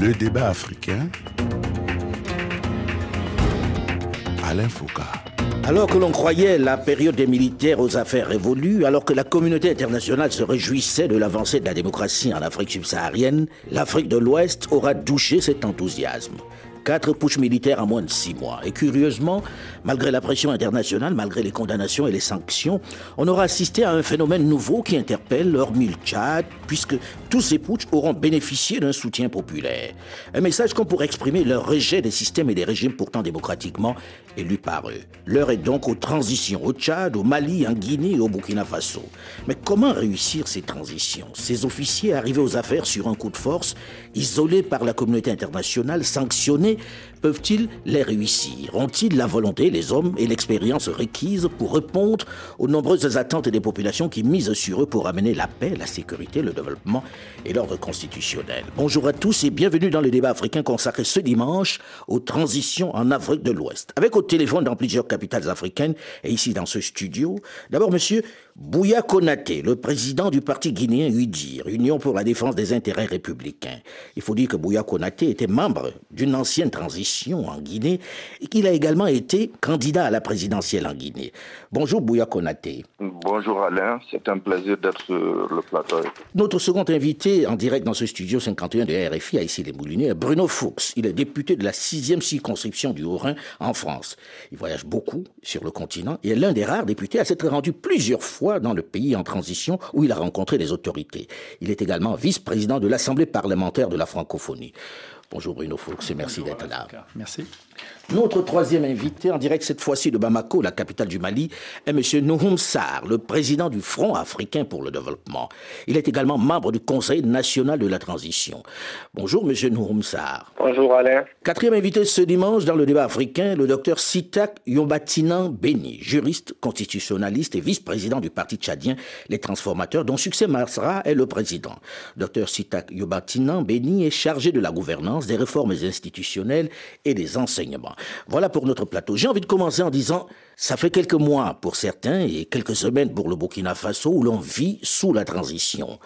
Le débat africain. Alain Foucault. Alors que l'on croyait la période des militaires aux affaires révolues, alors que la communauté internationale se réjouissait de l'avancée de la démocratie en Afrique subsaharienne, l'Afrique de l'Ouest aura douché cet enthousiasme. Quatre pushs militaires en moins de six mois. Et curieusement, malgré la pression internationale, malgré les condamnations et les sanctions, on aura assisté à un phénomène nouveau qui interpelle hormis Tchad, puisque tous ces putschs auront bénéficié d'un soutien populaire. Un message qu'on pourrait exprimer leur rejet des systèmes et des régimes pourtant démocratiquement élus par eux. L'heure est donc aux transitions au Tchad, au Mali, en Guinée et au Burkina Faso. Mais comment réussir ces transitions? Ces officiers arrivés aux affaires sur un coup de force, isolés par la communauté internationale, sanctionnés, peuvent-ils les réussir? Ont-ils la volonté, les hommes et l'expérience requises pour répondre aux nombreuses attentes des populations qui misent sur eux pour amener la paix, la sécurité, le développement et l'ordre constitutionnel? Bonjour à tous et bienvenue dans le débat africain consacré ce dimanche aux transitions en Afrique de l'Ouest. Avec au téléphone dans plusieurs capitales africaines et ici dans ce studio, d'abord monsieur Bouya Konaté, le président du parti guinéen UDIR, Union pour la défense des intérêts républicains. Il faut dire que Bouya Konaté était membre d'une ancienne transition en Guinée et qu'il a également été candidat à la présidentielle en Guinée. Bonjour Bouya Konaté. Bonjour Alain, c'est un plaisir d'être sur le plateau. Notre second invité en direct dans ce studio 51 de RFI à ici les Moulineaux est Bruno Fuchs. Il est député de la sixième circonscription du Haut-Rhin en France. Il voyage beaucoup sur le continent et est l'un des rares députés à s'être rendu plusieurs fois dans le pays en transition où il a rencontré les autorités. Il est également vice-président de l'Assemblée parlementaire de la francophonie. Bonjour Bruno Fuchs et merci d'être là. Merci. Notre troisième invité, en direct cette fois-ci de Bamako, la capitale du Mali, est M. Nouhoum Sarr, le président du Front africain pour le développement. Il est également membre du Conseil national de la transition. Bonjour M. Nouhoum Sarr. Bonjour Alain. Quatrième invité ce dimanche dans le débat africain, le docteur Sitak Yombatinan Beni, juriste constitutionnaliste et vice-président du parti tchadien Les Transformateurs, dont Succès Masra est le président. Docteur Sitak Yombatinan Beni est chargé de la gouvernance, des réformes institutionnelles et des enseignements. Voilà pour notre plateau. J'ai envie de commencer en disant, ça fait quelques mois pour certains et quelques semaines pour le Burkina Faso où l'on vit sous la transition.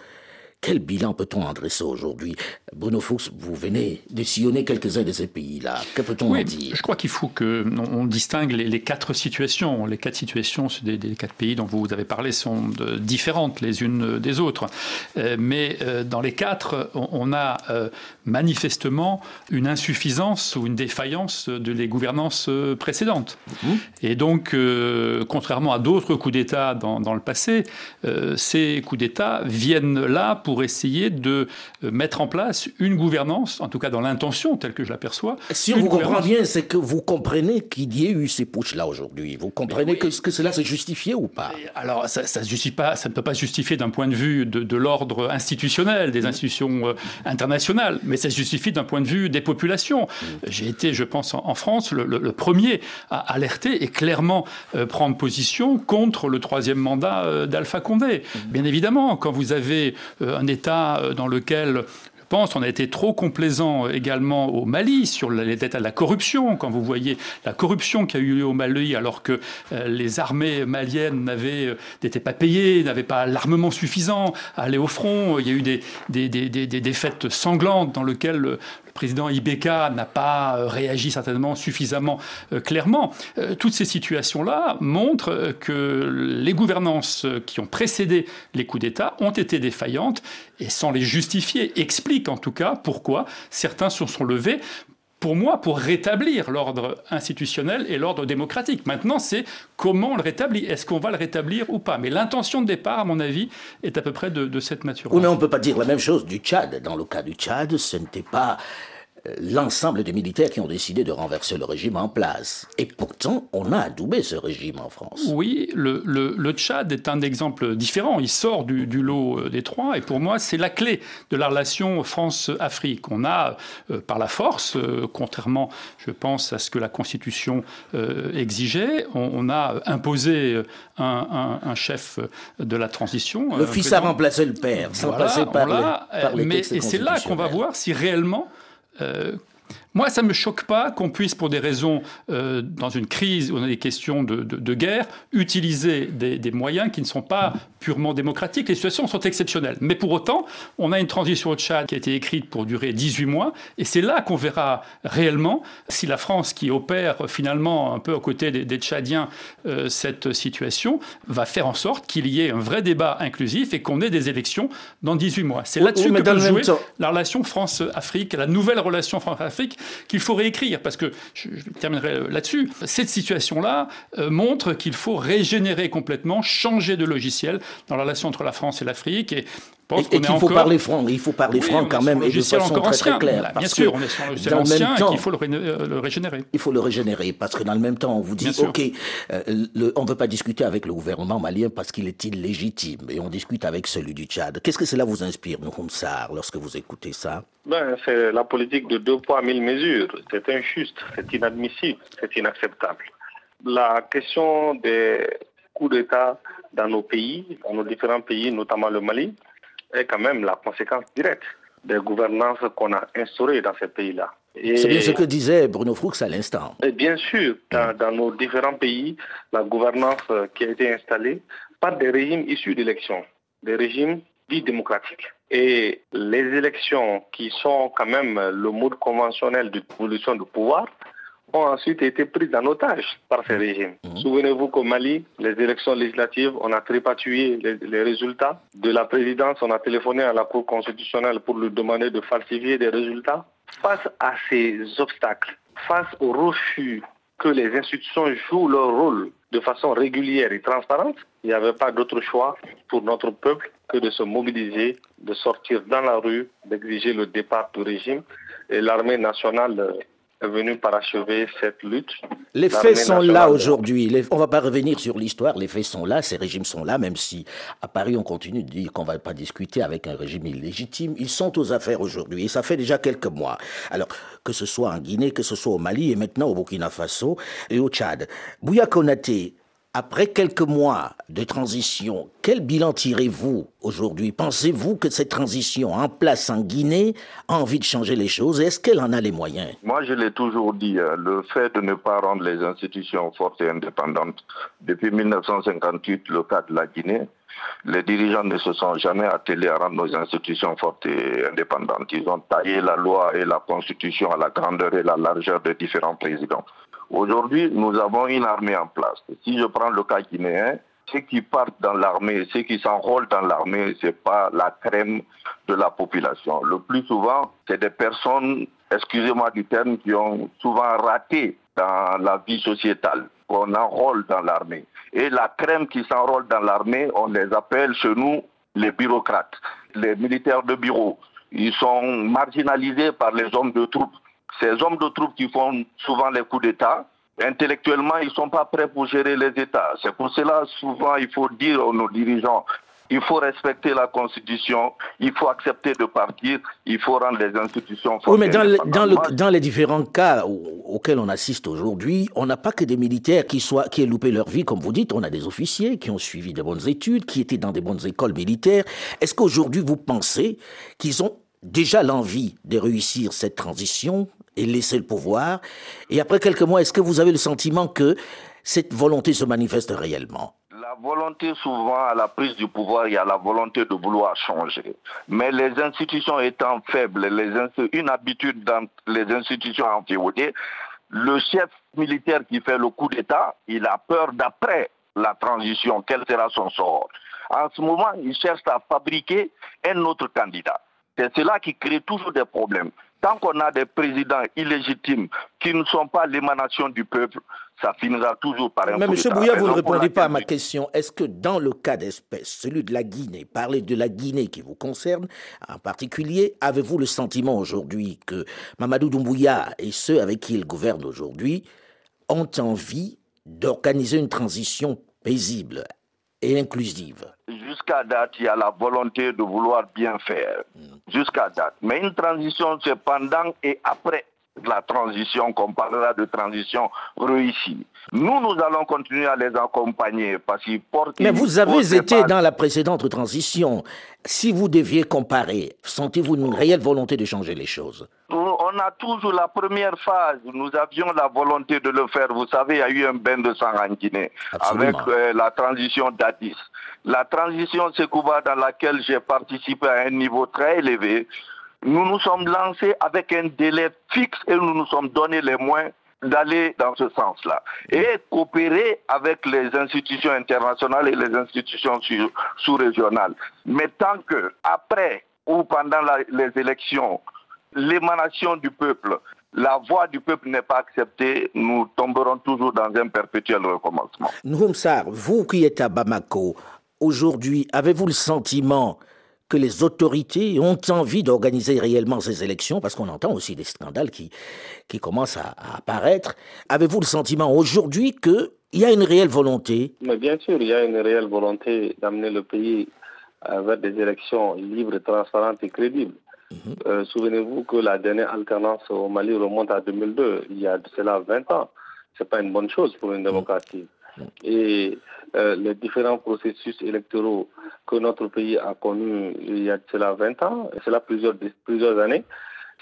Quel bilan peut-on en dresser aujourd'hui? Bruno Fuchs, vous venez de sillonner quelques-uns de ces pays-là. Que peut-on oui, en dire? Je crois qu'il faut que on distingue les, les, quatre situations. Les quatre situations des, des, quatre pays dont vous avez parlé sont de, différentes les unes des autres. Euh, mais euh, dans les quatre, on, on a euh, manifestement une insuffisance ou une défaillance de les gouvernances précédentes. Mmh. Et donc, contrairement à d'autres coups d'État dans, dans, le passé, ces coups d'État viennent là pour essayer de mettre en place une gouvernance, en tout cas dans l'intention telle que je l'aperçois. Si on vous comprend bien, c'est que vous comprenez qu'il y ait eu ces putschs-là aujourd'hui. Vous comprenez oui. que, que, cela se justifiait ou pas Alors, ça, ça, justifie pas, ça ne peut pas justifier d'un point de vue de, de l'ordre institutionnel, des institutions euh, internationales, mais ça se justifie d'un point de vue des populations. J'ai été, je pense, en, en France, le, le, le, premier à alerter et clairement euh, prendre position contre le troisième mandat euh, d'Alpha Condé. Bien évidemment, quand vous avez euh, un État dans lequel pense on a été trop complaisant également au Mali sur les dettes à la corruption. Quand vous voyez la corruption qui a eu lieu au Mali alors que euh, les armées maliennes n'étaient pas payées, n'avaient pas l'armement suffisant à aller au front, il y a eu des, des, des, des, des défaites sanglantes dans lesquelles le, président Ibeka n'a pas réagi certainement suffisamment euh, clairement. Euh, toutes ces situations-là montrent que les gouvernances qui ont précédé les coups d'État ont été défaillantes et sans les justifier, expliquent en tout cas pourquoi certains se sont levés pour moi, pour rétablir l'ordre institutionnel et l'ordre démocratique. Maintenant, c'est comment on le rétablit. Est-ce qu'on va le rétablir ou pas? Mais l'intention de départ, à mon avis, est à peu près de, de cette nature. Oui, mais on ne peut pas dire la même chose du Tchad. Dans le cas du Tchad, ce n'était pas l'ensemble des militaires qui ont décidé de renverser le régime en place. Et pourtant, on a adoubé ce régime en France. Oui, le, le, le Tchad est un exemple différent. Il sort du, du, lot des trois, et pour moi, c'est la clé de la relation France-Afrique. On a, euh, par la force, euh, contrairement, je pense, à ce que la Constitution euh, exigeait, on, on, a imposé un, un, un, chef de la transition. Le fils a remplacé le père, sans voilà, passer par, les, par les Mais, Et c'est là qu'on va voir si réellement uh, Moi, ça ne me choque pas qu'on puisse, pour des raisons, euh, dans une crise où on a des questions de, guerre, utiliser des, des, moyens qui ne sont pas purement démocratiques. Les situations sont exceptionnelles. Mais pour autant, on a une transition au Tchad qui a été écrite pour durer 18 mois. Et c'est là qu'on verra réellement si la France, qui opère finalement un peu aux côtés des, des Tchadiens euh, cette situation, va faire en sorte qu'il y ait un vrai débat inclusif et qu'on ait des élections dans 18 mois. C'est là-dessus que peut jouer la relation France-Afrique, la nouvelle relation France-Afrique qu'il faut réécrire. Parce que, je, terminerai là-dessus, cette situation-là euh, montre qu'il faut régénérer complètement, changer de logiciel dans la relation entre la France et l'Afrique. Et et, qu'il faut parler franc, il faut parler franc quand même et de façon très, très claire. bien sûr, on est sur le dans le même temps, il faut euh, le, régénérer. Il faut le régénérer parce que dans le même temps, on vous dit, ok, euh, on ne veut pas discuter avec le gouvernement malien parce qu'il est illégitime et on discute avec celui du Tchad. Qu'est-ce que cela vous inspire, Nouhoum Sarr, lorsque vous écoutez ça? Ben, C'est la politique de deux poids, mille mesures. C'est injuste, c'est inadmissible, c'est inacceptable. La question des coups d'État dans nos pays, dans nos différents pays, notamment le Mali, est quand même la conséquence directe des gouvernances qu'on a instaurées dans ces pays-là. C'est bien ce que disait Bruno Fuchs à l'instant. Bien sûr, dans, nos différents pays, la gouvernance qui a été installée par des régimes issus d'élections, des régimes dits démocratiques. Et les élections qui sont quand même le mode conventionnel de de pouvoir ont ensuite été prises en otage par ces régimes. Mhm. Souvenez-vous qu'au Mali, les élections législatives, on a trépatué les, résultats. De la présidence, on a téléphoné à la Cour constitutionnelle pour lui demander de falsifier des résultats. Face à ces obstacles, face au refus que les institutions jouent leur rôle de façon régulière et transparente, il n'y avait pas d'autre choix pour notre peuple que de se mobiliser, de sortir dans la rue, d'exiger le départ du régime. Et l'armée nationale est venu parachever cette lutte. Les faits sont là aujourd'hui. On ne va pas revenir sur l'histoire. Les faits sont là. Ces régimes sont là, même si à Paris on continue de dire qu'on ne va pas discuter avec un régime illégitime. Ils sont aux affaires aujourd'hui et ça fait déjà quelques mois. Alors que ce soit en Guinée, que ce soit au Mali et maintenant au Burkina Faso et au Tchad. Bouya Konaté, après quelques mois de transition, quel bilan tirez-vous aujourd'hui? Pensez-vous que cette transition en place en Guinée a envie de changer les choses? Est-ce qu'elle en a les moyens? Moi, je l'ai toujours dit, euh, le fait de ne pas rendre les institutions fortes et indépendantes, depuis 1958, le cas de la Guinée, les dirigeants ne se sont jamais attelés à rendre nos institutions fortes et indépendantes. Ils ont taillé la loi et la constitution à la grandeur et la largeur des différents présidents. Aujourd'hui, nous avons une armée en place. Si je prends le cas guinéen, ceux qui partent dans l'armée, ceux qui s'enrôlent dans l'armée, ce n'est pas la crème de la population. Le plus souvent, c'est des personnes, excusez-moi du terme, qui ont souvent raté dans la vie sociétale, qu'on enrôle dans l'armée. Et la crème qui s'enrôle dans l'armée, on les appelle chez nous les bureaucrates, les militaires de bureau. Ils sont marginalisés par les hommes de troupes ces hommes de troupes qui font souvent les coups d'État, intellectuellement, ils ne sont pas prêts pour gérer les États. C'est pour cela, souvent, il faut dire à nos dirigeants, il faut respecter la Constitution, il faut accepter de partir, il faut rendre les institutions fortes. Oui, mais dans, les différents cas auxquels on assiste aujourd'hui, on n'a pas que des militaires qui, soient, qui aient loupé leur vie, comme vous dites, on a des officiers qui ont suivi de bonnes études, qui étaient dans des bonnes écoles militaires. Est-ce qu'aujourd'hui, vous pensez qu'ils ont déjà l'envie de réussir cette transition et laisser le pouvoir Et après quelques mois, est-ce que vous avez le sentiment que cette volonté se manifeste réellement? La volonté, souvent, à la prise du pouvoir, il y a la volonté de vouloir changer. Mais les institutions étant faibles, les une habitude dans les institutions anti le chef militaire qui fait le coup d'État, il a peur d'après la transition, quel sera son sort. En ce moment, il cherche à fabriquer un autre candidat. C'est cela qui crée toujours des problèmes. Tant qu'on a des présidents illégitimes qui ne sont pas l'émanation du peuple, ça finira toujours par un Mais M. Bouya, vous ne répondez pas à ma question. Est-ce que dans le cas d'espèce, celui de la Guinée, parlez de la Guinée qui vous concerne en particulier, avez-vous le sentiment aujourd'hui que Mamadou Doumbouya et ceux avec qui il gouverne aujourd'hui ont envie d'organiser une transition paisible et inclusive Jusqu'à date, il y a la volonté de vouloir bien faire. Jusqu'à date. Mais une transition, c'est pendant et après la transition qu'on parlera de transition réussie. Nous, nous allons continuer à les accompagner parce qu'ils portent... Mais vous avez été dans la précédente transition. Si vous deviez comparer, sentez-vous une réelle volonté de changer les choses? On a toujours la première phase. Nous avions la volonté de le faire. Vous savez, il y a eu un bain de sang en Guinée avec euh, la transition d'Addis. La transition Sekouba dans laquelle j'ai participé à un niveau très élevé, nous nous sommes lancés avec un délai fixe et nous nous sommes donné les moyens d'aller dans ce sens-là et coopérer avec les institutions internationales et les institutions sous-régionales. Mais tant que, après ou pendant les élections, l'émanation du peuple, la voix du peuple n'est pas acceptée, nous tomberons toujours dans un perpétuel recommencement. Noumsar, vous qui êtes à Bamako, aujourd'hui, avez-vous le sentiment que les autorités ont envie d'organiser réellement ces élections, parce qu'on entend aussi des scandales qui, qui commencent à, apparaître. Avez-vous le sentiment aujourd'hui qu'il y a une réelle volonté? Mais Bien sûr, il y a une réelle volonté d'amener le pays vers des élections libres, transparentes et crédibles. Mhm. Euh, souvenez-vous que la dernière alternance au Mali remonte à 2002, il y a de cela 20 ans. Ce n'est pas une bonne chose pour une mhm. démocratie. Mhm. Et euh, les différents processus électoraux que notre pays a connus il y a cela 20 ans, et cela plusieurs, plusieurs années,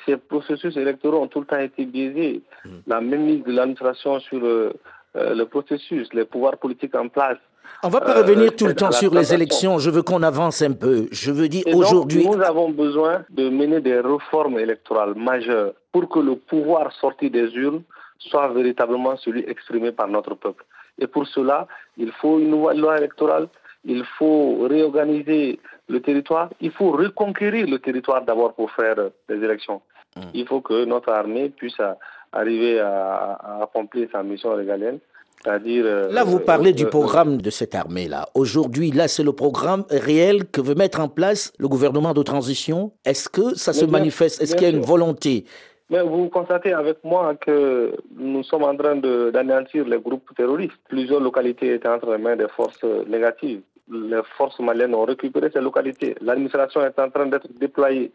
ces processus électoraux ont tout le temps été biaisés. La même mise de l'administration sur euh, le processus, les pouvoirs politiques en place, on ne va pas revenir euh, tout le temps sur les élections. Je veux qu'on avance un peu. Je veux dire aujourd'hui. Nous avons besoin de mener des réformes électorales majeures pour que le pouvoir sorti des urnes soit véritablement celui exprimé par notre peuple. Et pour cela, il faut une nouvelle loi électorale, il faut réorganiser le territoire, il faut reconquérir le territoire d'abord pour faire des élections. Mmh. Il faut que notre armée puisse arriver à accomplir sa mission régalienne là, vous parlez du programme de cette armée-là. Aujourd'hui, là, c'est le programme réel que veut mettre en place le gouvernement de transition. Est-ce que ça se manifeste? Est-ce qu'il y a une volonté? Mais vous constatez avec moi que nous sommes en train d'anéantir les groupes terroristes. Plusieurs localités étaient entre les mains des forces négatives. Les forces maliennes ont récupéré ces localités. L'administration est en train d'être déployée.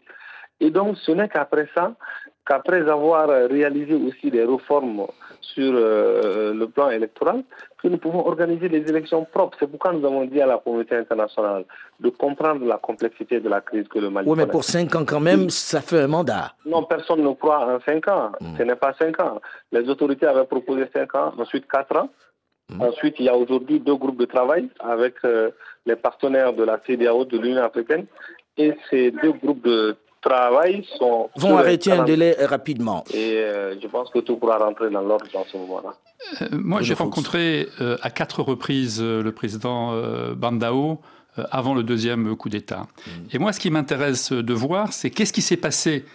Et donc, ce n'est qu'après ça, qu'après avoir réalisé aussi des réformes sur euh, le plan électoral, que nous pouvons organiser des élections propres. C'est pourquoi nous avons dit à la communauté internationale de comprendre la complexité de la crise que le Mali Oui, mais pour cinq ans quand même, ça fait un mandat. Non, personne ne croit en cinq ans. Hmm. Ce n'est pas cinq ans. Les autorités avaient proposé cinq ans, ensuite quatre ans. Hmm. Ensuite, il y a aujourd'hui deux groupes de travail avec euh, les partenaires de la CDAO, de l'Union africaine. Et ces deux groupes de travail sont... Vont arrêter un délai rapidement. Et euh, je pense que tout pourra rentrer dans l'ordre dans ce moment-là. Euh, moi, j'ai rencontré euh, à quatre reprises le président Bandao avant le deuxième coup d'État. Mm. Et moi, ce qui m'intéresse de voir, c'est qu'est-ce qui s'est passé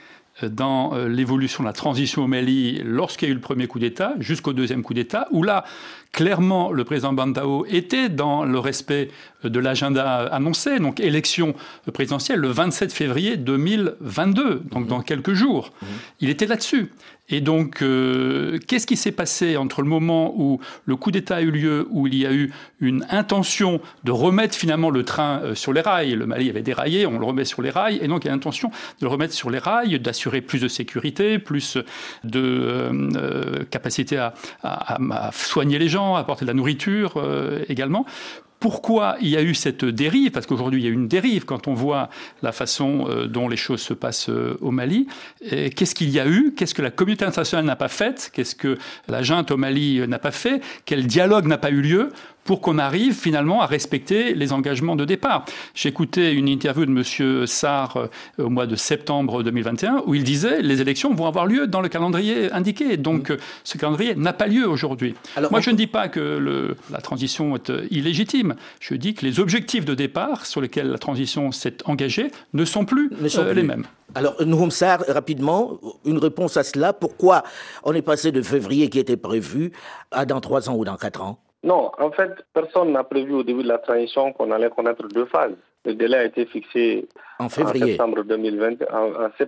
dans l'évolution de la transition au Mali lorsqu'il y a eu le premier coup d'État jusqu'au deuxième coup d'État, où là, clairement, le président Bandao était dans le respect de l'agenda annoncé, donc élection présidentielle le 27 février 2022, donc dans quelques jours. Mmh. Il était là-dessus. Et donc, euh, qu'est-ce qui s'est passé entre le moment où le coup d'État a eu lieu, où il y a eu une intention de remettre finalement le train euh, sur les rails? Le Mali avait déraillé, on le remet sur les rails, et donc il y a l'intention de le remettre sur les rails, d'assurer plus de sécurité, plus de euh, capacité à, à, soigner les gens, à apporter de la nourriture également pourquoi il y a eu cette dérive, parce qu'aujourd'hui il y a une dérive quand on voit la façon euh, dont les choses se passent euh, au Mali. Qu'est-ce qu'il y a eu? Qu'est-ce que la communauté internationale n'a pas fait Qu'est-ce que la junte au Mali euh, n'a pas fait? Quel dialogue n'a pas eu lieu? Pour qu'on arrive finalement à respecter les engagements de départ. J'ai écouté une interview de M. Sarr euh, au mois de septembre 2021 où il disait les élections vont avoir lieu dans le calendrier indiqué. Donc mm. ce calendrier n'a pas lieu aujourd'hui. Moi, je ne dis pas que le, la transition est euh, illégitime. Je dis que les objectifs de départ sur lesquels la transition s'est engagée ne sont plus, euh, les mêmes. Alors, Nouhoum Sarr, rapidement, une réponse à cela. Pourquoi on est passé de février qui était prévu à dans trois ans ou dans quatre ans? Non, en fait, personne n'a prévu au début de la transition qu'on allait connaître deux phases. Le délai a été fixé en, février. septembre 2020.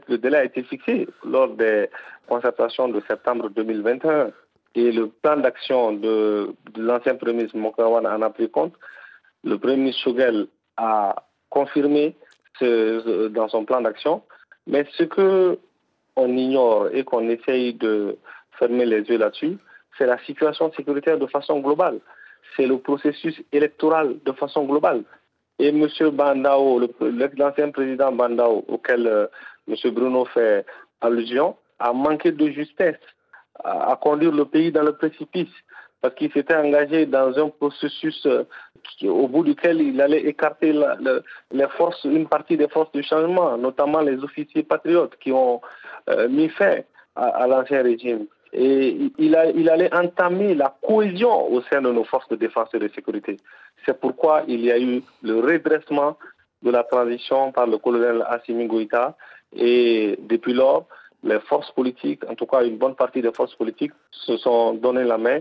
le délai a été fixé lors des concertations de septembre 2021. Et le plan d'action de, l'ancien Premier ministre Mokawan en a pris compte. Le Premier ministre Shogel a confirmé dans son plan d'action. Mais ce que on ignore et qu'on essaye de fermer les yeux là-dessus, c'est la situation sécuritaire de façon globale. C'est le processus électoral de façon globale. Et M. Bandao, l'ancien président Bandao, auquel euh, M. Bruno fait allusion, a manqué de justesse, à conduire le pays dans le précipice parce qu'il s'était engagé dans un processus euh, au bout duquel il allait écarter les forces, une partie des forces du changement, notamment les officiers patriotes qui ont euh, mis fin à, l'ancien régime. Et il, allait entamer la cohésion au sein de nos forces de défense et de sécurité. C'est pourquoi il y a eu le redressement de la transition par le colonel Assimi Goïta. Et depuis lors, les forces politiques, en tout cas une bonne partie des forces politiques, se sont donné la main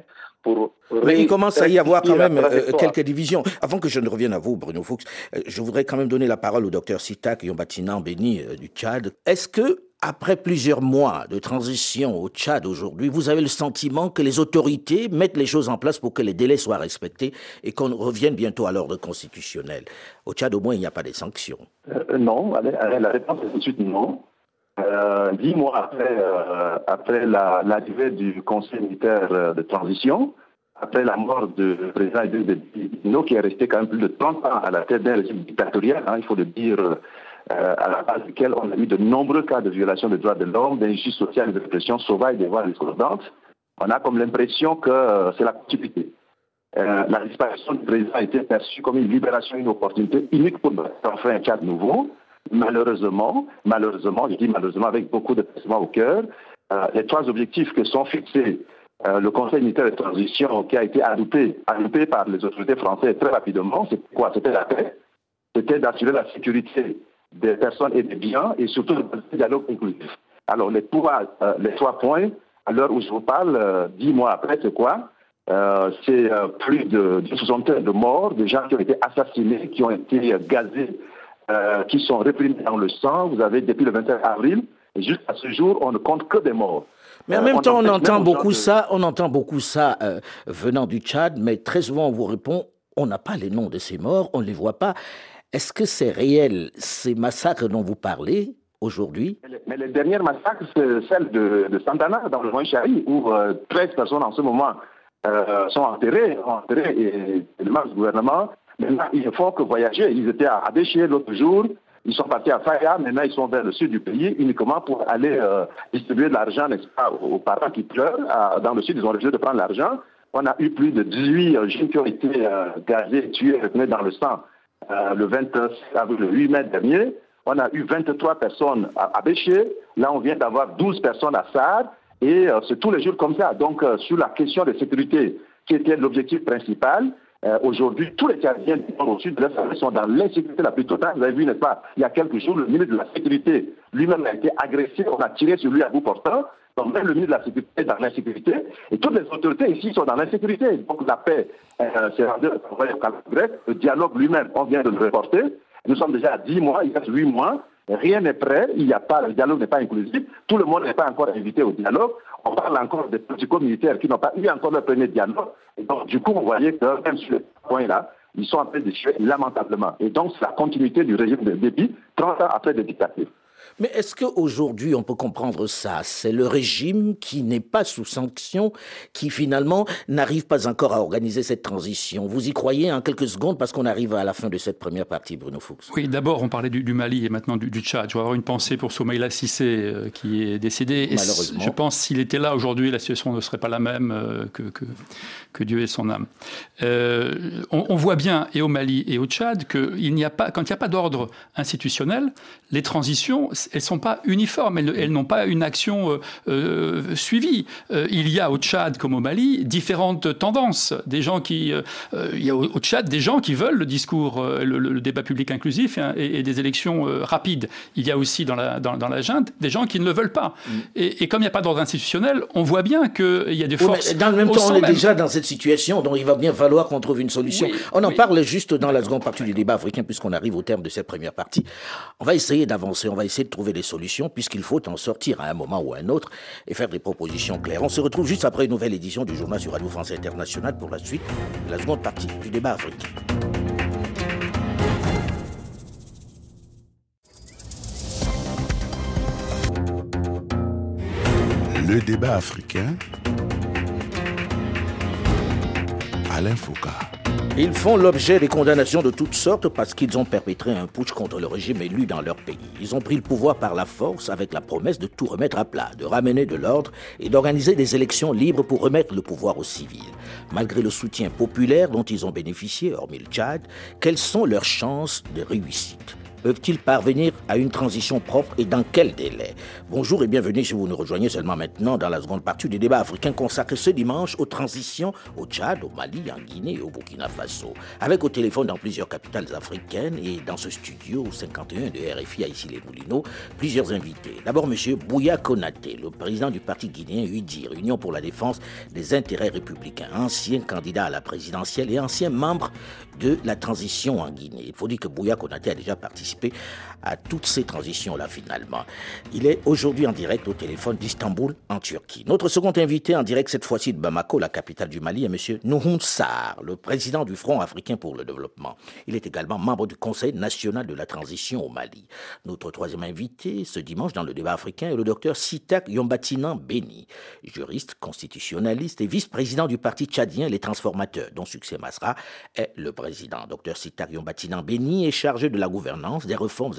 mais il commence à y avoir quand même euh, quelques divisions. Avant que je ne revienne à vous, Bruno Fuchs, euh, je voudrais quand même donner la parole au docteur Sitak Yombatina Béni euh, du Tchad. Est-ce que, après plusieurs mois de transition au Tchad aujourd'hui, vous avez le sentiment que les autorités mettent les choses en place pour que les délais soient respectés et qu'on revienne bientôt à l'ordre constitutionnel? Au Tchad, au moins, il n'y a pas de sanctions. non, la réponse est tout de suite non. Euh, dix mois après, euh, après l'arrivée du Conseil militaire euh, de transition, après la mort du président Idriss qui est resté quand même plus de 30 ans à la tête d'un régime dictatorial, hein, il faut le dire, à la base duquel on a eu de nombreux cas de violation des droits de l'homme, d'injustice sociale de répression sauvage des voies discordantes, on a comme l'impression que c'est la continuité. la disparition du président a été perçue comme une libération, une opportunité unique pour enfin un cadre nouveau. Malheureusement, malheureusement, je dis malheureusement avec beaucoup de pincement au cœur, euh, les trois objectifs que sont fixés euh, le Conseil militaire de transition qui a été adopté, adopté par les autorités françaises très rapidement, c'est quoi? C'était la paix, c'était d'assurer la sécurité des personnes et des biens et surtout le dialogue inclusif. Alors les trois, euh, les trois points, à l'heure où je vous parle, dix mois après, c'est quoi? C'est plus de, de 60 de morts, de gens qui ont été assassinés, qui ont été gazés euh, qui sont réprimés dans le sang. Vous avez depuis le 21 avril, et jusqu'à ce jour, on ne compte que des morts. Mais en même euh, temps, on entend beaucoup ça, on entend beaucoup ça venant du Tchad, mais très souvent on vous répond, on n'a pas les noms de ces morts, on ne les voit pas. Est-ce que c'est réel, ces massacres dont vous parlez aujourd'hui? Mais, les derniers massacres, c'est celle de, Santana, dans le Moyen Chari, où 13 euh, personnes en ce moment sont enterrées, enterrées et le gouvernement Maintenant, il faut que voyager. Ils étaient à Adéchier l'autre jour. Ils sont partis à Faya. Maintenant, ils sont vers le sud du pays uniquement pour aller euh, distribuer de l'argent, n'est-ce pas, aux parents qui pleurent. dans le sud, ils ont refusé de prendre l'argent. On a eu plus de 18 euh, jeunes qui ont été euh, gazés, tués, retenus dans le sang le 29 avril, le 8 mai dernier. On a eu 23 personnes à, Béchier. Là, on vient d'avoir 12 personnes à Sar. Et c'est tous les jours comme ça. Donc, sur la question de sécurité, qui était l'objectif principal, euh, aujourd'hui, tous les Tchadiens du nord au sud de l'Est sont dans l'insécurité la plus totale. Vous avez vu, n'est-ce pas, il y a quelques jours, le ministre de la Sécurité lui-même a été agressé, on a tiré sur lui à bout portant. Donc même le ministre de la Sécurité est dans l'insécurité. Et toutes les autorités ici sont dans l'insécurité. Donc la paix, euh, c'est rendu le dialogue lui-même, on vient de le reporter. Nous sommes déjà à 10 mois, il reste 8 mois. Rien n'est prêt, il n'y a pas, le dialogue n'est pas inclusif, tout le monde n'est pas encore invité au dialogue. On parle encore des politico-militaires qui n'ont pas eu encore leur premier dialogue. Et donc, du coup, vous voyez que même sur ce point-là, ils sont en train de tuer lamentablement. Et donc, c'est la continuité du régime de débit 30 ans après des dictatures. Mais est-ce qu'aujourd'hui, on peut comprendre ça? C'est le régime qui n'est pas sous sanction, qui finalement n'arrive pas encore à organiser cette transition. Vous y croyez en quelques secondes parce qu'on arrive à la fin de cette première partie, Bruno Fuchs. Oui, d'abord, on parlait du, Mali et maintenant du, Tchad. Je vais avoir une pensée pour Soumaïla Sissé euh, qui est décédé. Malheureusement. Je pense s'il était là aujourd'hui, la situation ne serait pas la même euh, que, que, Dieu ait son âme. Euh, on, voit bien, et au Mali et au Tchad, que il n'y a pas, quand il n'y a pas d'ordre institutionnel, les transitions elles sont pas uniformes, elles, n'ont pas une action euh, euh, suivie. Euh, il y a au Tchad comme au Mali différentes tendances. Des gens qui, il y a au, Tchad des gens qui veulent le discours, le, débat public inclusif hein, et, des élections rapides. Il y a aussi dans la, dans, la junte des gens qui ne le veulent pas. Mm. Et, comme il n'y a pas d'ordre institutionnel, on voit bien qu'il y a des forces. dans le même temps, on est déjà dans cette situation dont il va bien falloir qu'on trouve une solution. on en parle juste dans la seconde partie du débat africain, puisqu'on arrive au terme de cette première partie. On va essayer d'avancer, on va essayer de trouver des solutions, puisqu'il faut en sortir à un moment ou à un autre et faire des propositions claires. On se retrouve juste après une nouvelle édition du journal sur Radio France Internationale pour la suite de la seconde partie du débat africain. Le débat africain. Alain Foucault. Ils font l'objet des condamnations de toutes sortes parce qu'ils ont perpétré un putsch contre le régime élu dans leur pays. Ils ont pris le pouvoir par la force avec la promesse de tout remettre à plat, de ramener de l'ordre et d'organiser des élections libres pour remettre le pouvoir aux civils. Malgré le soutien populaire dont ils ont bénéficié, hormis le Tchad, quelles sont leurs chances de réussite? Peuvent-ils parvenir à une transition propre et dans quel délai Bonjour et bienvenue si vous nous rejoignez seulement maintenant dans la seconde partie du débat africain consacré ce dimanche aux transitions au Tchad, au Mali, en Guinée et au Burkina Faso. Avec au téléphone dans plusieurs capitales africaines et dans ce studio 51 de RFI à ici les Moulineaux, plusieurs invités. D'abord M. Bouya Konaté, le président du parti guinéen UDIR, Union pour la défense des intérêts républicains, ancien candidat à la présidentielle et ancien membre de la transition en Guinée. Il faut dire que Bouya Konaté a déjà participé à toutes ces transitions-là finalement. Il est aujourd'hui en direct au téléphone d'Istanbul en Turquie. Notre second invité en direct cette fois-ci de Bamako, la capitale du Mali, est M. Nouhoun Sarr, le président du Front africain pour le développement. Il est également membre du Conseil national de la transition au Mali. Notre troisième invité ce dimanche dans le débat africain est le docteur Sitak Yombatinan Beni, juriste constitutionnaliste et vice-président du parti tchadien Les Transformateurs, dont Succès Masra est le président. Docteur Sitak Yombatinan Beni est chargé de la gouvernance, des réformes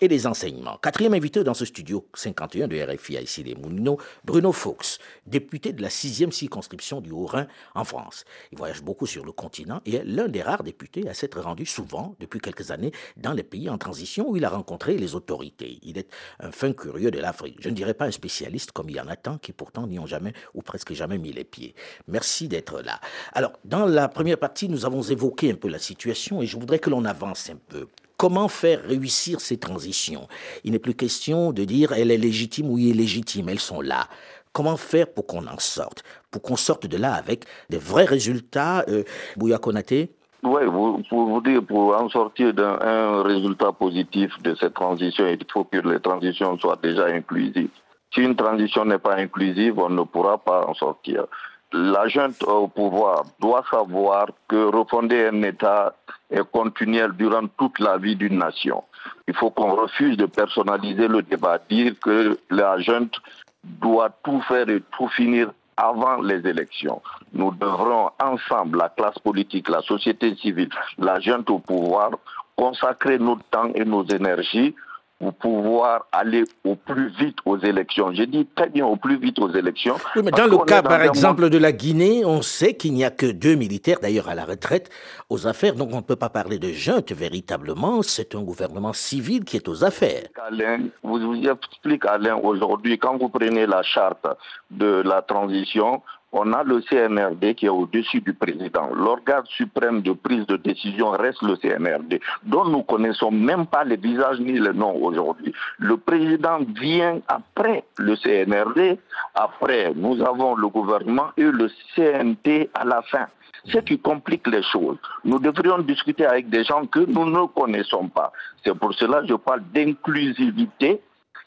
et des enseignements. Quatrième invité dans ce studio 51 de RFI à ici les Moulineaux, Bruno Fuchs, député de la sixième circonscription du Haut-Rhin en France. Il voyage beaucoup sur le continent et est l'un des rares députés à s'être rendu souvent, depuis quelques années, dans les pays en transition où il a rencontré les autorités. Il est un fin curieux de l'Afrique. Je ne dirais pas un spécialiste comme il y en a tant qui pourtant n'y ont jamais ou presque jamais mis les pieds. Merci d'être là. Alors, dans la première partie, nous avons évoqué un peu la situation et je voudrais que l'on avance un peu. Comment faire réussir ces transitions Il n'est plus question de dire elle est légitime ou illégitime, elles sont là. Comment faire pour qu'on en sorte Pour qu'on sorte de là avec des vrais résultats euh, Bouya Konaté? Oui, pour vous dire, pour en sortir d'un résultat positif de cette transition, il faut que les transitions soient déjà inclusives. Si une transition n'est pas inclusive, on ne pourra pas en sortir. La junte au pouvoir doit savoir que refonder un État est continuel durant toute la vie d'une nation. Il faut qu'on refuse de personnaliser le débat, dire que la junte doit tout faire et tout finir avant les élections. Nous devrons ensemble, la classe politique, la société civile, la junte au pouvoir, consacrer notre temps et nos énergies pour pouvoir aller au plus vite aux élections. J'ai dit très bien au plus vite aux élections. mais dans le cas, par exemple, de la Guinée, on sait qu'il n'y a que deux militaires, d'ailleurs à la retraite, aux affaires. Donc on ne peut pas parler de junte véritablement. C'est un gouvernement civil qui est aux affaires. Alain, vous vous explique, Alain, aujourd'hui, quand vous prenez la charte de la transition, on a le CNRD qui est au-dessus du président. L'organe suprême de prise de décision reste le CNRD, dont nous connaissons même pas les visages ni les noms aujourd'hui. Le président vient après le CNRD, après nous avons le gouvernement et le CNT à la fin. Ce qui complique les choses. Nous devrions discuter avec des gens que nous ne connaissons pas. C'est pour cela que je parle d'inclusivité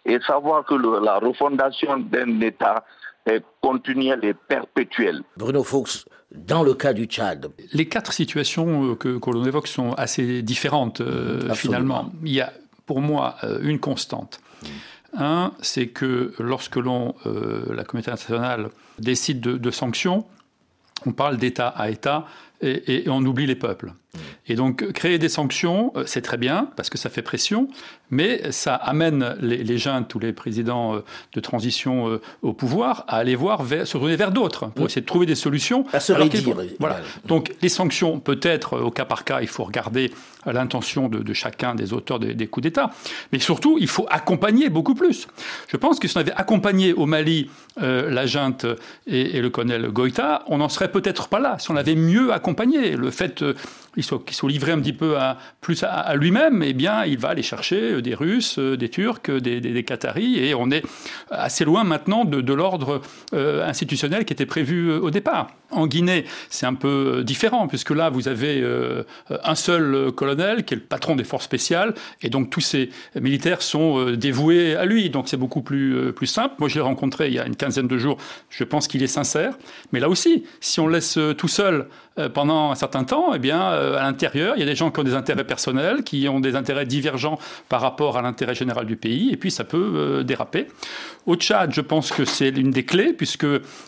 et savoir que la refondation d'un État continuelle et perpétuelle. Bruno Fuchs, dans le cas du Tchad. Les quatre situations euh, que, l'on évoque sont assez différentes euh, finalement. Il y a pour moi euh, une constante. Un, c'est que lorsque l'on, la communauté internationale décide de, sanctions, on parle d'État à État et, on oublie les peuples. Et donc, créer des sanctions, c'est très bien, parce que ça fait pression, mais ça amène les, les jeunes, tous les présidents euh, de transition euh, au pouvoir, à aller voir, vers, se tourner vers d'autres pour essayer de trouver des solutions. À se rédire. Voilà. Donc les sanctions, peut-être au cas par cas, il faut regarder l'intention de, chacun des auteurs des, coups d'État, mais surtout il faut accompagner beaucoup plus. Je pense que si on avait accompagné au Mali euh, la junte et, le colonel Goïta, on n'en serait peut-être pas là. Si on avait mieux accompagné, le fait qu'il soit, soit, livré un petit peu à, plus à, lui-même, eh bien il va aller chercher des Russes, euh, des Turcs, des, des, Qataris, et on est assez loin maintenant de, l'ordre euh, institutionnel qui était prévu euh, au départ. En Guinée, c'est un peu différent, puisque là, vous avez un seul colonel qui est le patron des forces spéciales, et donc tous ces militaires sont dévoués à lui, donc c'est beaucoup plus, plus simple. Moi, je l'ai rencontré il y a une quinzaine de jours, je pense qu'il est sincère, mais là aussi, si on laisse tout seul pendant un certain temps, eh bien, à l'intérieur, il y a des gens qui ont des intérêts personnels, qui ont des intérêts divergents par rapport à l'intérêt général du pays, et puis ça peut euh, déraper. Au Tchad, je pense que c'est l'une des clés, puisque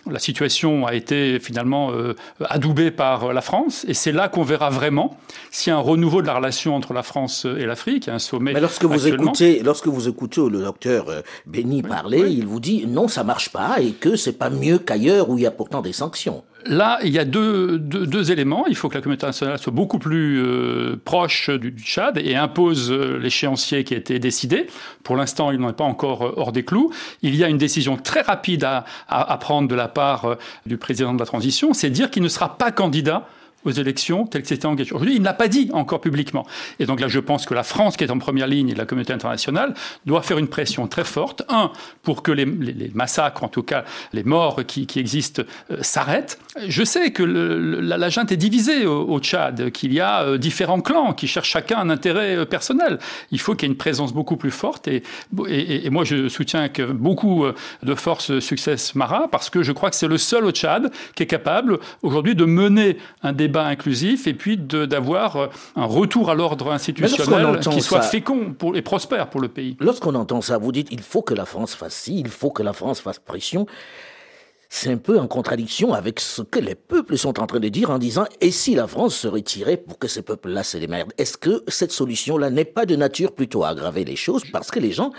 la situation a été finalement naturellement adoubé par la France. Et c'est là qu'on verra vraiment s'il y a un renouveau de la relation entre la France et l'Afrique. un sommet. Mais lorsque vous écoutez, lorsque vous écoutez le docteur Béni parler, il vous dit non, ça marche pas et que c'est pas mieux qu'ailleurs où il y a pourtant des sanctions. Là, il y a deux, deux, éléments. Il faut que la communauté internationale soit beaucoup plus euh, proche du, Tchad et impose euh, l'échéancier qui a été décidé. Pour l'instant, il n'en est pas encore euh, hors des clous. Il y a une décision très rapide à, à prendre de la part du président de la transition, c'est dire qu'il ne sera pas candidat aux élections telles que c'était engagé. Aujourd'hui, il n'a pas dit encore publiquement. Et donc là, je pense que la France, qui est en première ligne, et la communauté internationale, doit faire une pression très forte. Un, pour que les, massacres, en tout cas les morts qui, existent, euh, s'arrêtent. Je sais que la, junte est divisée au, Tchad, qu'il y a euh, différents clans qui cherchent chacun un intérêt euh, personnel. Il faut qu'il y ait une présence beaucoup plus forte. Et, moi, je soutiens que beaucoup de forces Success Mara, parce que je crois que c'est le seul au Tchad qui est capable aujourd'hui de mener un débat inclusif et puis d'avoir euh, un retour à l'ordre institutionnel qui soit fécond pour, et prospère pour le pays. Lorsqu'on entend ça, vous dites il faut que la France fasse ci, il faut que la France fasse pression. C'est un peu en contradiction avec ce que les peuples sont en train de dire en disant et si la France se retirait pour que ces peuples-là se démerdent Est-ce que cette solution-là n'est pas de nature plutôt à aggraver les choses parce que les gens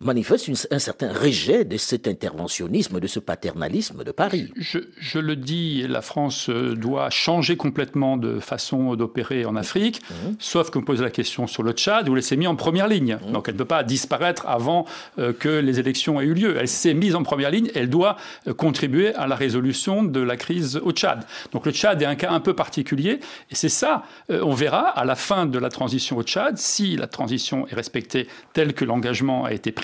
manifeste un certain rejet de cet interventionnisme, de ce paternalisme de Paris. Je, le dis, la France euh, doit changer complètement de façon d'opérer en Afrique, mmh. sauf qu'on pose la question sur le Tchad, où elle s'est mise en première ligne. Mmh. Donc elle ne peut pas disparaître avant euh, que les élections aient eu lieu. Elle s'est mise en première ligne, elle doit euh, contribuer à la résolution de la crise au Tchad. Donc le Tchad est un cas un peu particulier, et c'est ça, on verra à la fin de la transition au Tchad, si la transition est respectée telle que l'engagement a été pris,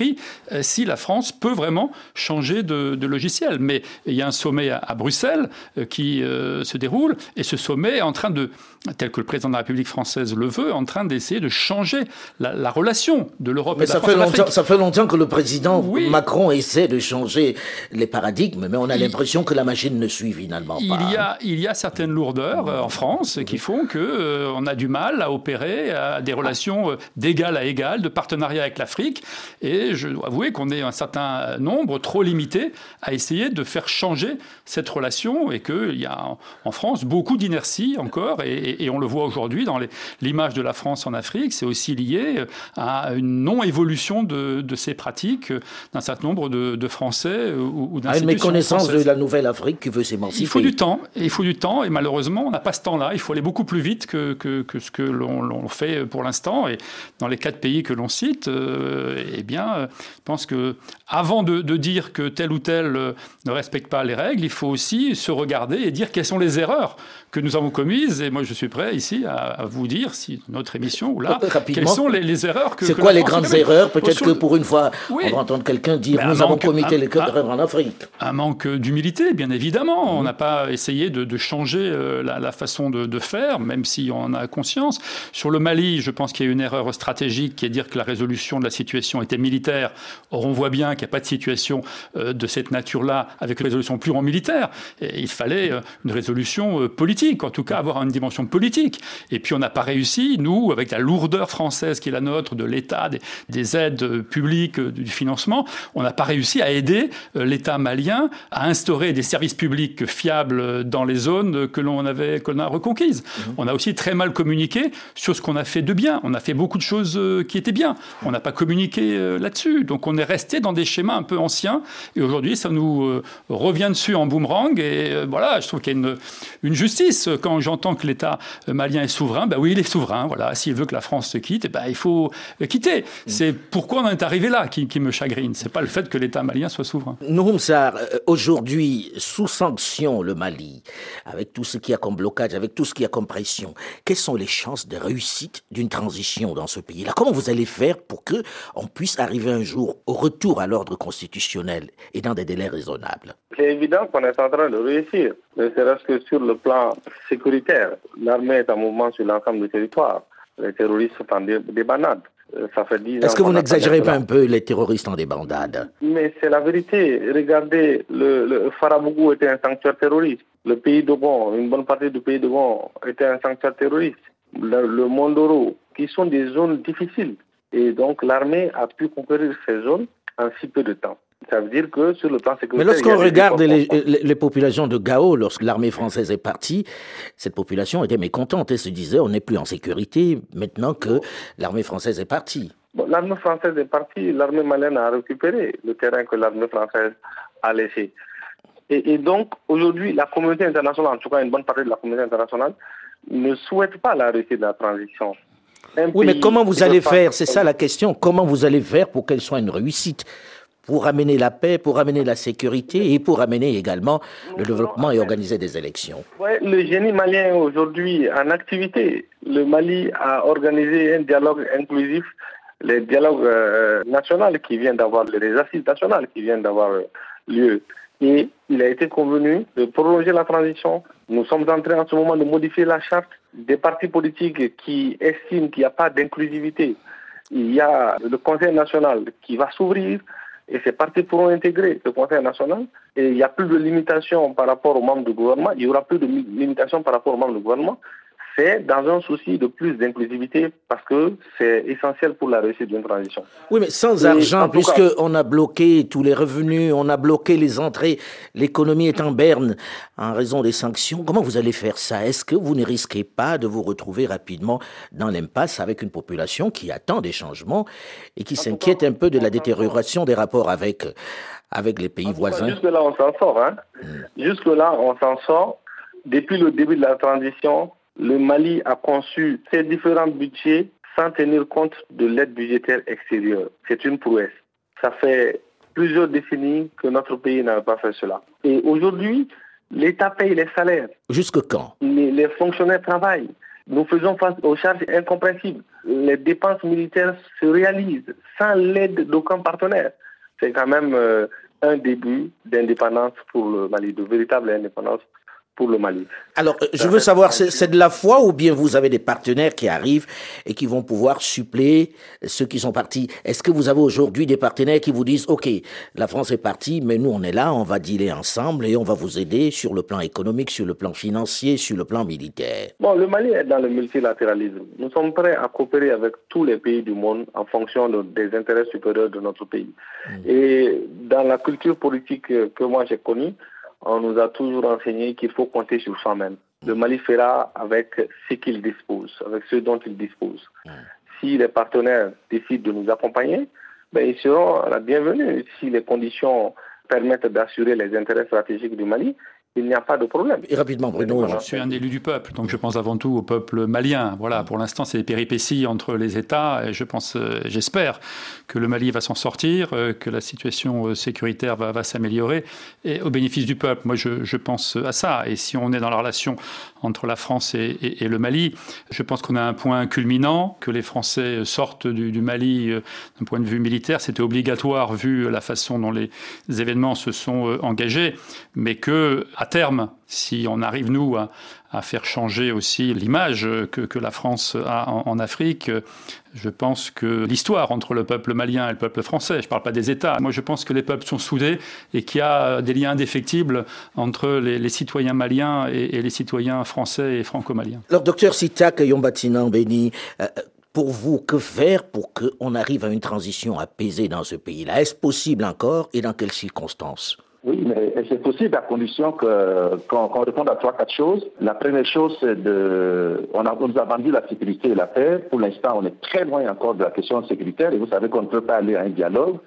euh, si la France peut vraiment changer de, logiciel. Mais il y a un sommet à, Bruxelles euh, qui euh, se déroule et ce sommet est en train de, tel que le président de la République française le veut, en train d'essayer de changer la, relation de l'Europe et de la ça France. Fait longtemps, ça fait longtemps que le président Macron essaie de changer les paradigmes, mais on a l'impression que la machine ne suit finalement pas. Il y a, il y a certaines lourdeurs en France qui font que on a du mal à opérer à des relations d'égal à égal, de partenariat avec l'Afrique. Et je dois avouer qu'on est un certain nombre, trop limité, à essayer de faire changer cette relation et qu'il y a en France beaucoup d'inertie encore. Et, on le voit aujourd'hui dans l'image de la France en Afrique. C'est aussi lié à une non-évolution de, ces pratiques d'un certain nombre de, Français ou, d'institutions. À une méconnaissance de la nouvelle Afrique qui veut s'émanciper. Il faut du temps. Et il faut du temps. Et malheureusement, on n'a pas ce temps-là. Il faut aller beaucoup plus vite que, que, ce que l'on fait pour l'instant. Et dans les quatre pays que l'on cite, euh, eh bien, je pense que avant de, dire que tel ou tel euh, ne respecte pas les règles, il faut aussi se regarder et dire quelles sont les erreurs que nous avons commises. Et moi, je suis prêt ici à, vous dire, si notre émission ou là, quelles sont les, erreurs que. C'est quoi les grandes erreurs? Peut-être que pour une fois, on va entendre quelqu'un dire nous avons commis les erreurs en Afrique. Un manque d'humilité, bien évidemment. On n'a pas essayé de, changer euh, la, façon de, faire, même si on en a conscience. Sur le Mali, je pense qu'il y a une erreur stratégique qui est de dire que la résolution de la situation était militaire. Or, on voit bien qu'il n'y a pas de situation euh, de cette nature-là avec une résolution purement militaire. Et il fallait euh, une résolution politique en tout cas avoir une dimension politique. Et puis on n'a pas réussi, nous, avec la lourdeur française qui est la nôtre, de l'État, des, aides publiques, euh, du financement, on n'a pas réussi à aider euh, l'État malien à instaurer des services publics fiables dans les zones que l'on avait que l'on a reconquises. Mhm. On a aussi très mal communiqué sur ce qu'on a fait de bien. On a fait beaucoup de choses euh, qui étaient bien. On n'a pas communiqué là-dessus. Donc on est resté dans des schémas un peu anciens. Et aujourd'hui, ça nous revient dessus en boomerang. Et voilà, je trouve qu'il y a une, une justice quand j'entends que l'État malien est souverain. Ben oui, il est souverain. Voilà, s'il veut que la France se quitte, ben, il faut quitter. C'est pourquoi on en est arrivé là qui, me chagrine. C'est pas le fait que l'État malien soit souverain. Nouroum euh, aujourd'hui, sous sanction, le Mali, avec tout ce qu'il y a comme blocage, avec tout ce qu'il y a comme pression, quelles sont les chances de réussite d'une transition dans ce pays-là? Comment vous allez faire pour que on puisse arriver un jour au retour à l'ordre constitutionnel et dans des délais raisonnables? C'est évident qu'on est en train de réussir, ne serait-ce que sur le plan sécuritaire. L'armée est en mouvement sur l'ensemble du territoire. Les terroristes sont en débandade. Euh, Est-ce que vous n'exagérez pas un peu les terroristes en débandade Mais c'est la vérité. Regardez, le, le Farabougou était un sanctuaire terroriste. Le pays de Bon, une bonne partie du pays de Bon était un sanctuaire terroriste. Le, le Mondoro, qui sont des zones difficiles. Et donc l'armée a pu conquérir ces zones en si peu de temps. Ça veut dire que sur le plan sécuritaire. Mais lorsqu'on regarde les, populations de Gao, lorsque l'armée française est partie, cette population était mécontente et se disait on n'est plus en sécurité maintenant que l'armée française est partie. l'armée française est partie, l'armée malienne a récupéré le terrain que l'armée française a laissé. Et, donc, aujourd'hui, la communauté internationale, en tout cas une bonne partie de la communauté internationale, ne souhaite pas la réussite de la transition. oui, mais comment vous allez faire? C'est ça la question. Comment vous allez faire pour qu'elle soit une réussite? Pour amener la paix, pour amener la sécurité et pour amener également le développement et organiser des élections. Ouais, le génie malien est aujourd'hui en activité. Le Mali a organisé un dialogue inclusif, les dialogues euh, nationaux qui viennent d'avoir, les assises nationales qui viennent d'avoir lieu. Et il a été convenu de prolonger la transition. Nous sommes en train en ce moment de modifier la charte des partis politiques qui estiment qu'il n'y a pas d'inclusivité. Il y a le Conseil national qui va s'ouvrir et ces partis pourront intégrer le Conseil national et il n'y a plus de limitation par rapport aux membres du gouvernement, il y aura plus de limitation par rapport aux membres du gouvernement. C'est dans un souci de plus d'inclusivité parce que c'est essentiel pour la réussite d'une transition. Oui, mais sans argent, puisqu'on a bloqué tous les revenus, on a bloqué les entrées, l'économie est en berne en raison des sanctions. Comment vous allez faire ça? Est-ce que vous ne risquez pas de vous retrouver rapidement dans l'impasse avec une population qui attend des changements et qui s'inquiète un peu de la détérioration des rapports avec, avec les pays voisins? Jusque-là, on s'en sort. Hein. Hmm. Jusque-là, on s'en sort. Depuis le début de la transition, le Mali a conçu ses différents budgets sans tenir compte de l'aide budgétaire extérieure. C'est une prouesse. Ça fait plusieurs décennies que notre pays n'a pas fait cela. Et aujourd'hui, l'État paye les salaires. Jusque quand? Les, fonctionnaires travaillent. Nous faisons face aux charges incompréhensibles. Les dépenses militaires se réalisent sans l'aide d'aucun partenaire. C'est quand même euh, un début d'indépendance pour le Mali, de véritable indépendance le Mali. Alors, euh, je veux savoir, c'est de la foi ou bien vous avez des partenaires qui arrivent et qui vont pouvoir suppléer ceux qui sont partis? Est-ce que vous avez aujourd'hui des partenaires qui vous disent, OK, la France est partie, mais nous on est là, on va dealer ensemble et on va vous aider sur le plan économique, sur le plan financier, sur le plan militaire? Bon, le Mali est dans le multilatéralisme. Nous sommes prêts à coopérer avec tous les pays du monde en fonction des intérêts supérieurs de notre pays. Mmh. Et dans la culture politique que moi j'ai connue, on nous a toujours enseigné qu'il faut compter sur soi-même. Le Mali fera avec ce qu'il dispose, avec ce dont il dispose. Si les partenaires décident de nous accompagner, ben, ils seront la bienvenue. Si les conditions permettent d'assurer les intérêts stratégiques du Mali, il n'y a pas de problème. Et rapidement, Bruno. Je suis un élu du peuple, donc je pense avant tout au peuple malien. Voilà, pour l'instant, c'est des péripéties entre les États, et je pense, euh, j'espère que le Mali va s'en sortir, euh, que la situation euh, sécuritaire va, va s'améliorer, et au bénéfice du peuple. Moi, je, je, pense à ça. Et si on est dans la relation entre la France et, et, le Mali, je pense qu'on a un point culminant, que les Français sortent du, du Mali d'un point de vue militaire. C'était obligatoire vu la façon dont les événements se sont engagés, mais que à terme, si on arrive, nous, à, faire changer aussi l'image que, la France a en, Afrique, je pense que l'histoire entre le peuple malien et le peuple français, je ne parle pas des États, moi je pense que les peuples sont soudés et qu'il y a des liens indéfectibles entre les, citoyens maliens et, les citoyens français et franco-maliens. Alors, docteur Sitak Yombatinan Béni, euh, pour vous, que faire pour qu'on arrive à une transition apaisée dans ce pays-là? Est-ce possible encore et dans quelles circonstances? Oui, mais c'est possible à condition qu'on réponde à trois, quatre choses. La première chose, c'est de... On, a, nous a vendu la sécurité et la paix. Pour l'instant, on est très loin encore de la question sécuritaire et vous savez qu'on ne peut pas aller à un dialogue.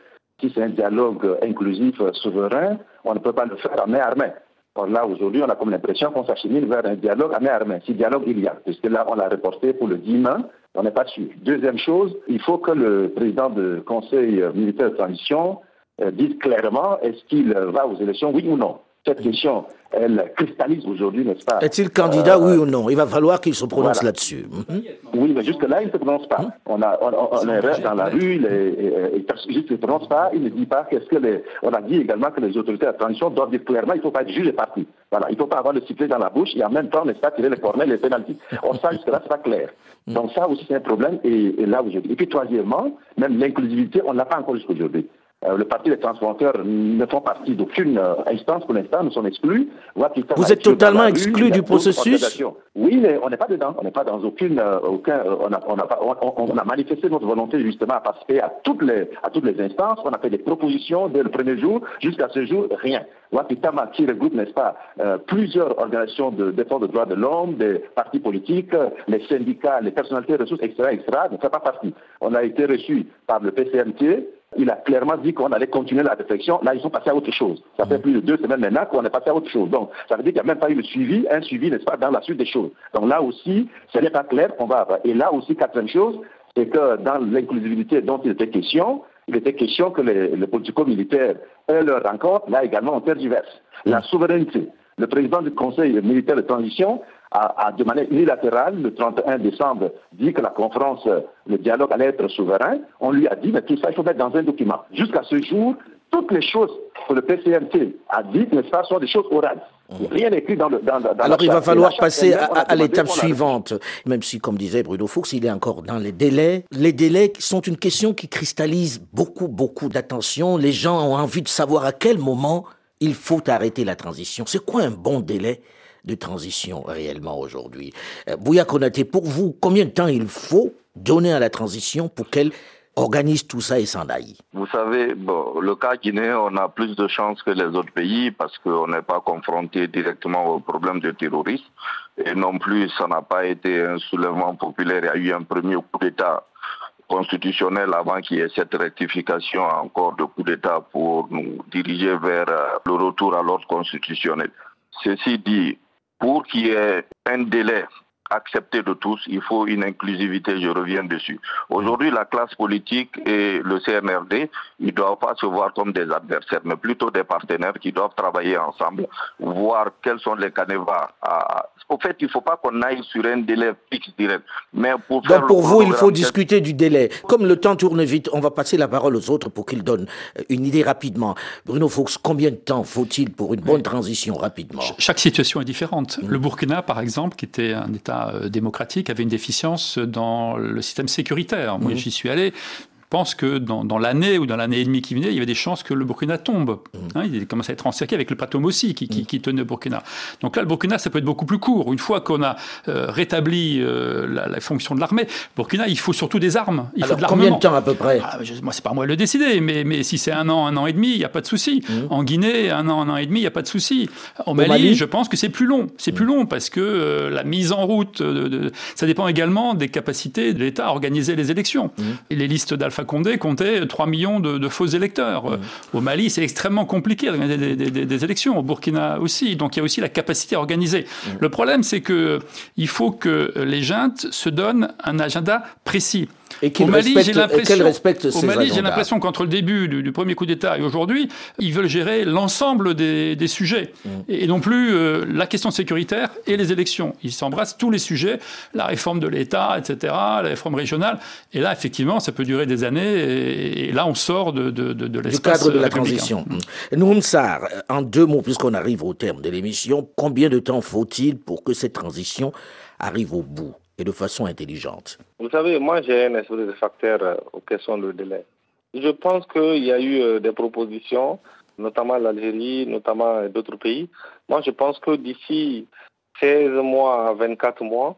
Si c'est un dialogue inclusif, souverain, on ne peut pas le faire à main armée. Or là, aujourd'hui, on a comme l'impression qu'on s'achemine vers un dialogue à main armée. Si dialogue il y a, puisque là, on l'a reporté pour le 10 mai, on n'est pas sûr. Deuxième chose, il faut que le président du Conseil militaire de transition disent clairement est-ce qu'il va aux élections, oui ou non? Cette question, elle cristallise aujourd'hui, n'est-ce pas? Est-il candidat, oui ou non? Il va falloir qu'il se prononce là-dessus. Mhm. Oui, mais jusque-là, il ne se prononce pas. Mhm. On, a, on, est dans la rue, il ne se prononce pas, il ne dit pas qu'est-ce que les... On a dit également que les autorités de la transition doivent dire clairement il ne faut pas être juge et parti. Voilà, il ne faut pas avoir le sifflet dans la bouche et en même temps, n'est-ce pas, tirer les cornets, les pénalties. On sait jusque-là, ce n'est pas clair. Mhm. Donc ça aussi, c'est un problème. Et, là, aujourd'hui. Et puis, troisièmement, même l'inclusivité, on ne l'a pas encore jusqu'aujourd'hui. Euh, le Parti des transporteurs ne font partie d'aucune euh, instance pour l'instant, nous sommes exclus. Vous êtes totalement exclu du processus Oui, mais on n'est pas dedans. On n'est pas dans aucune. Euh, aucun, on, a, on, a, on, a, manifesté notre volonté justement à participer à toutes les, à toutes les instances. On a fait des propositions dès le premier jour. Jusqu'à ce jour, rien. Wakitama qui regroupe, n'est-ce pas, plusieurs organisations de défense des droits de l'homme, des partis politiques, les syndicats, les personnalités ressources, etc., etc., ne fait pas partie. On a été reçu par le PCMT, il a clairement dit qu'on allait continuer la réflexion. Là, ils sont passés à autre chose. Ça fait plus de deux semaines maintenant qu'on est passé à autre chose. Donc, ça veut dire qu'il n'y a même pas eu le suivi, un suivi, n'est-ce pas, dans la suite des choses. Donc là aussi, ce n'est pas clair qu'on va avoir. Et là aussi, quatrième chose, c'est que dans l'inclusivité dont il était question, il était question que les, les politico-militaires aient leur rencontre. Là également, on tergiverse. La souveraineté. Le président du Conseil militaire de transition a, de manière unilatérale, le 31 décembre, dit que la conférence, le dialogue allait être souverain. On lui a dit, mais tout ça, il faut mettre dans un document. Jusqu'à ce jour, toutes les choses que le PCMT a dites, n'est-ce pas, sont des choses orales. Mmh. Rien n'est écrit dans le. Dans, Alors il va falloir passer à, l'étape suivante, même si, comme disait Bruno Fuchs, il est encore dans les délais. Les délais sont une question qui cristallise beaucoup, beaucoup d'attention. Les gens ont envie de savoir à quel moment il faut arrêter la transition. C'est quoi un bon délai de transition réellement aujourd'hui? Euh, Bouya Konaté, pour vous, combien de temps il faut donner à la transition pour qu'elle organise tout ça et s'en aille? Vous savez, le cas guinéen, on a plus de chances que les autres pays parce qu'on n'est pas confronté directement au problème du terrorisme. Et non plus, ça n'a pas été un soulèvement populaire. Il y a eu un premier coup d'État constitutionnel avant qu'il y ait cette rectification encore de coup d'État pour nous diriger vers euh, le retour à l'ordre constitutionnel. Ceci dit, pour qu'il y ait un délai accepté de tous, il faut une inclusivité, je reviens dessus. Aujourd'hui, la classe politique et le CNRD, ils ne doivent pas se voir comme des adversaires, mais plutôt des partenaires qui doivent travailler ensemble, voir quels sont les canevas. Au fait, il ne faut pas qu'on aille sur un délai fixe direct. Mais pour Donc pour vous, il faut discuter du délai. Comme le temps tourne vite, on va passer la parole aux autres pour qu'ils donnent une idée rapidement. Bruno Fuchs, combien de temps faut-il pour une bonne transition rapidement? Chaque situation est différente. Le Burkina, par exemple, qui était un État euh, démocratique avait une déficience dans le système sécuritaire. Moi, mmh. j'y suis allé pense que dans, l'année ou dans l'année et demie qui venait, il y avait des chances que le Burkina tombe. Mmh. Hein, il commence à être encerclé avec le plateau Mossi qui, qui, mmh. tenait le Burkina. Donc là, le Burkina, ça peut être beaucoup plus court. Une fois qu'on a euh, rétabli euh, la, fonction de l'armée, Burkina, il faut surtout des armes. Il faut de combien de temps à peu près? Ah, Moi, c'est pas moi de le décider, mais, mais si c'est un an, un an et demi, il n'y a pas de souci. Mmh. En Guinée, un an, un an et demi, il n'y a pas de souci. Au Mali, je pense que c'est plus long. C'est plus long parce que euh, la mise en route, de, ça dépend également des capacités de l'État à organiser les élections. Et les listes d'Alpha Condé comptaient 3 millions de, faux électeurs. Mmh. Au Mali, c'est extrêmement compliqué d'organiser des, élections. Au Burkina aussi. Donc il y a aussi la capacité à organiser. Mmh. Le problème, c'est que il faut que les juntes se donnent un agenda précis. Et au Mali, j'ai l'impression, au Mali, j'ai l'impression qu'entre le début du, premier coup d'État et aujourd'hui, ils veulent gérer l'ensemble des, sujets mmh. et, non plus euh, la question sécuritaire et les élections. Ils s'embrassent tous les sujets, la réforme de l'État, etc., la réforme régionale. Et là, effectivement, ça peut durer des années. Et, là, on sort de, de, de, l'espace du cadre de la transition. Mmh. Noum en deux mots, puisqu'on arrive au terme de l'émission, combien de temps faut-il pour que cette transition arrive au bout? Et de façon intelligente Vous savez, moi j'ai un esprit de facteur euh, aux questions de délai. Je pense qu'il y a eu euh, des propositions, notamment l'Algérie, notamment d'autres pays. Moi je pense que d'ici 16 mois à 24 mois,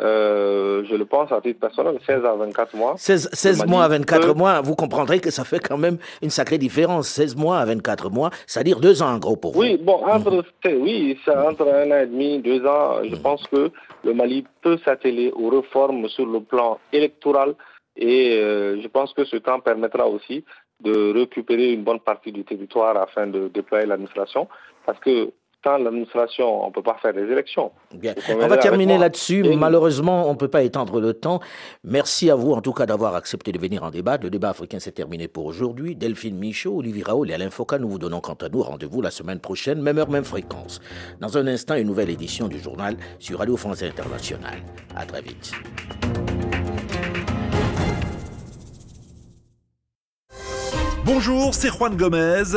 euh, je le pense à titre personnel, 16 à 24 mois. 16, mois à 24 mois, vous comprendrez que ça fait quand même une sacrée différence. 16 mois à 24 mois, c'est-à-dire deux ans en gros pour vous. Oui, bon, entre, oui, entre un an et demi, deux ans, je pense que le Mali peut s'atteler aux réformes sur le plan électoral et euh, je pense que ce temps permettra aussi de récupérer une bonne partie du territoire afin de déployer l'administration parce que l'administration, on ne peut pas faire des élections. On va terminer là-dessus. Malheureusement, on ne peut pas étendre le temps. Merci à vous, en tout cas, d'avoir accepté de venir en débat. Le débat africain s'est terminé pour aujourd'hui. Delphine Michaud, Olivier Raoul et Alain Foucault, nous vous donnons quant à nous rendez-vous la semaine prochaine, même heure, même fréquence. Dans un instant, une nouvelle édition du journal sur Radio France Internationale. À très vite. Bonjour, c'est Juan Gomez.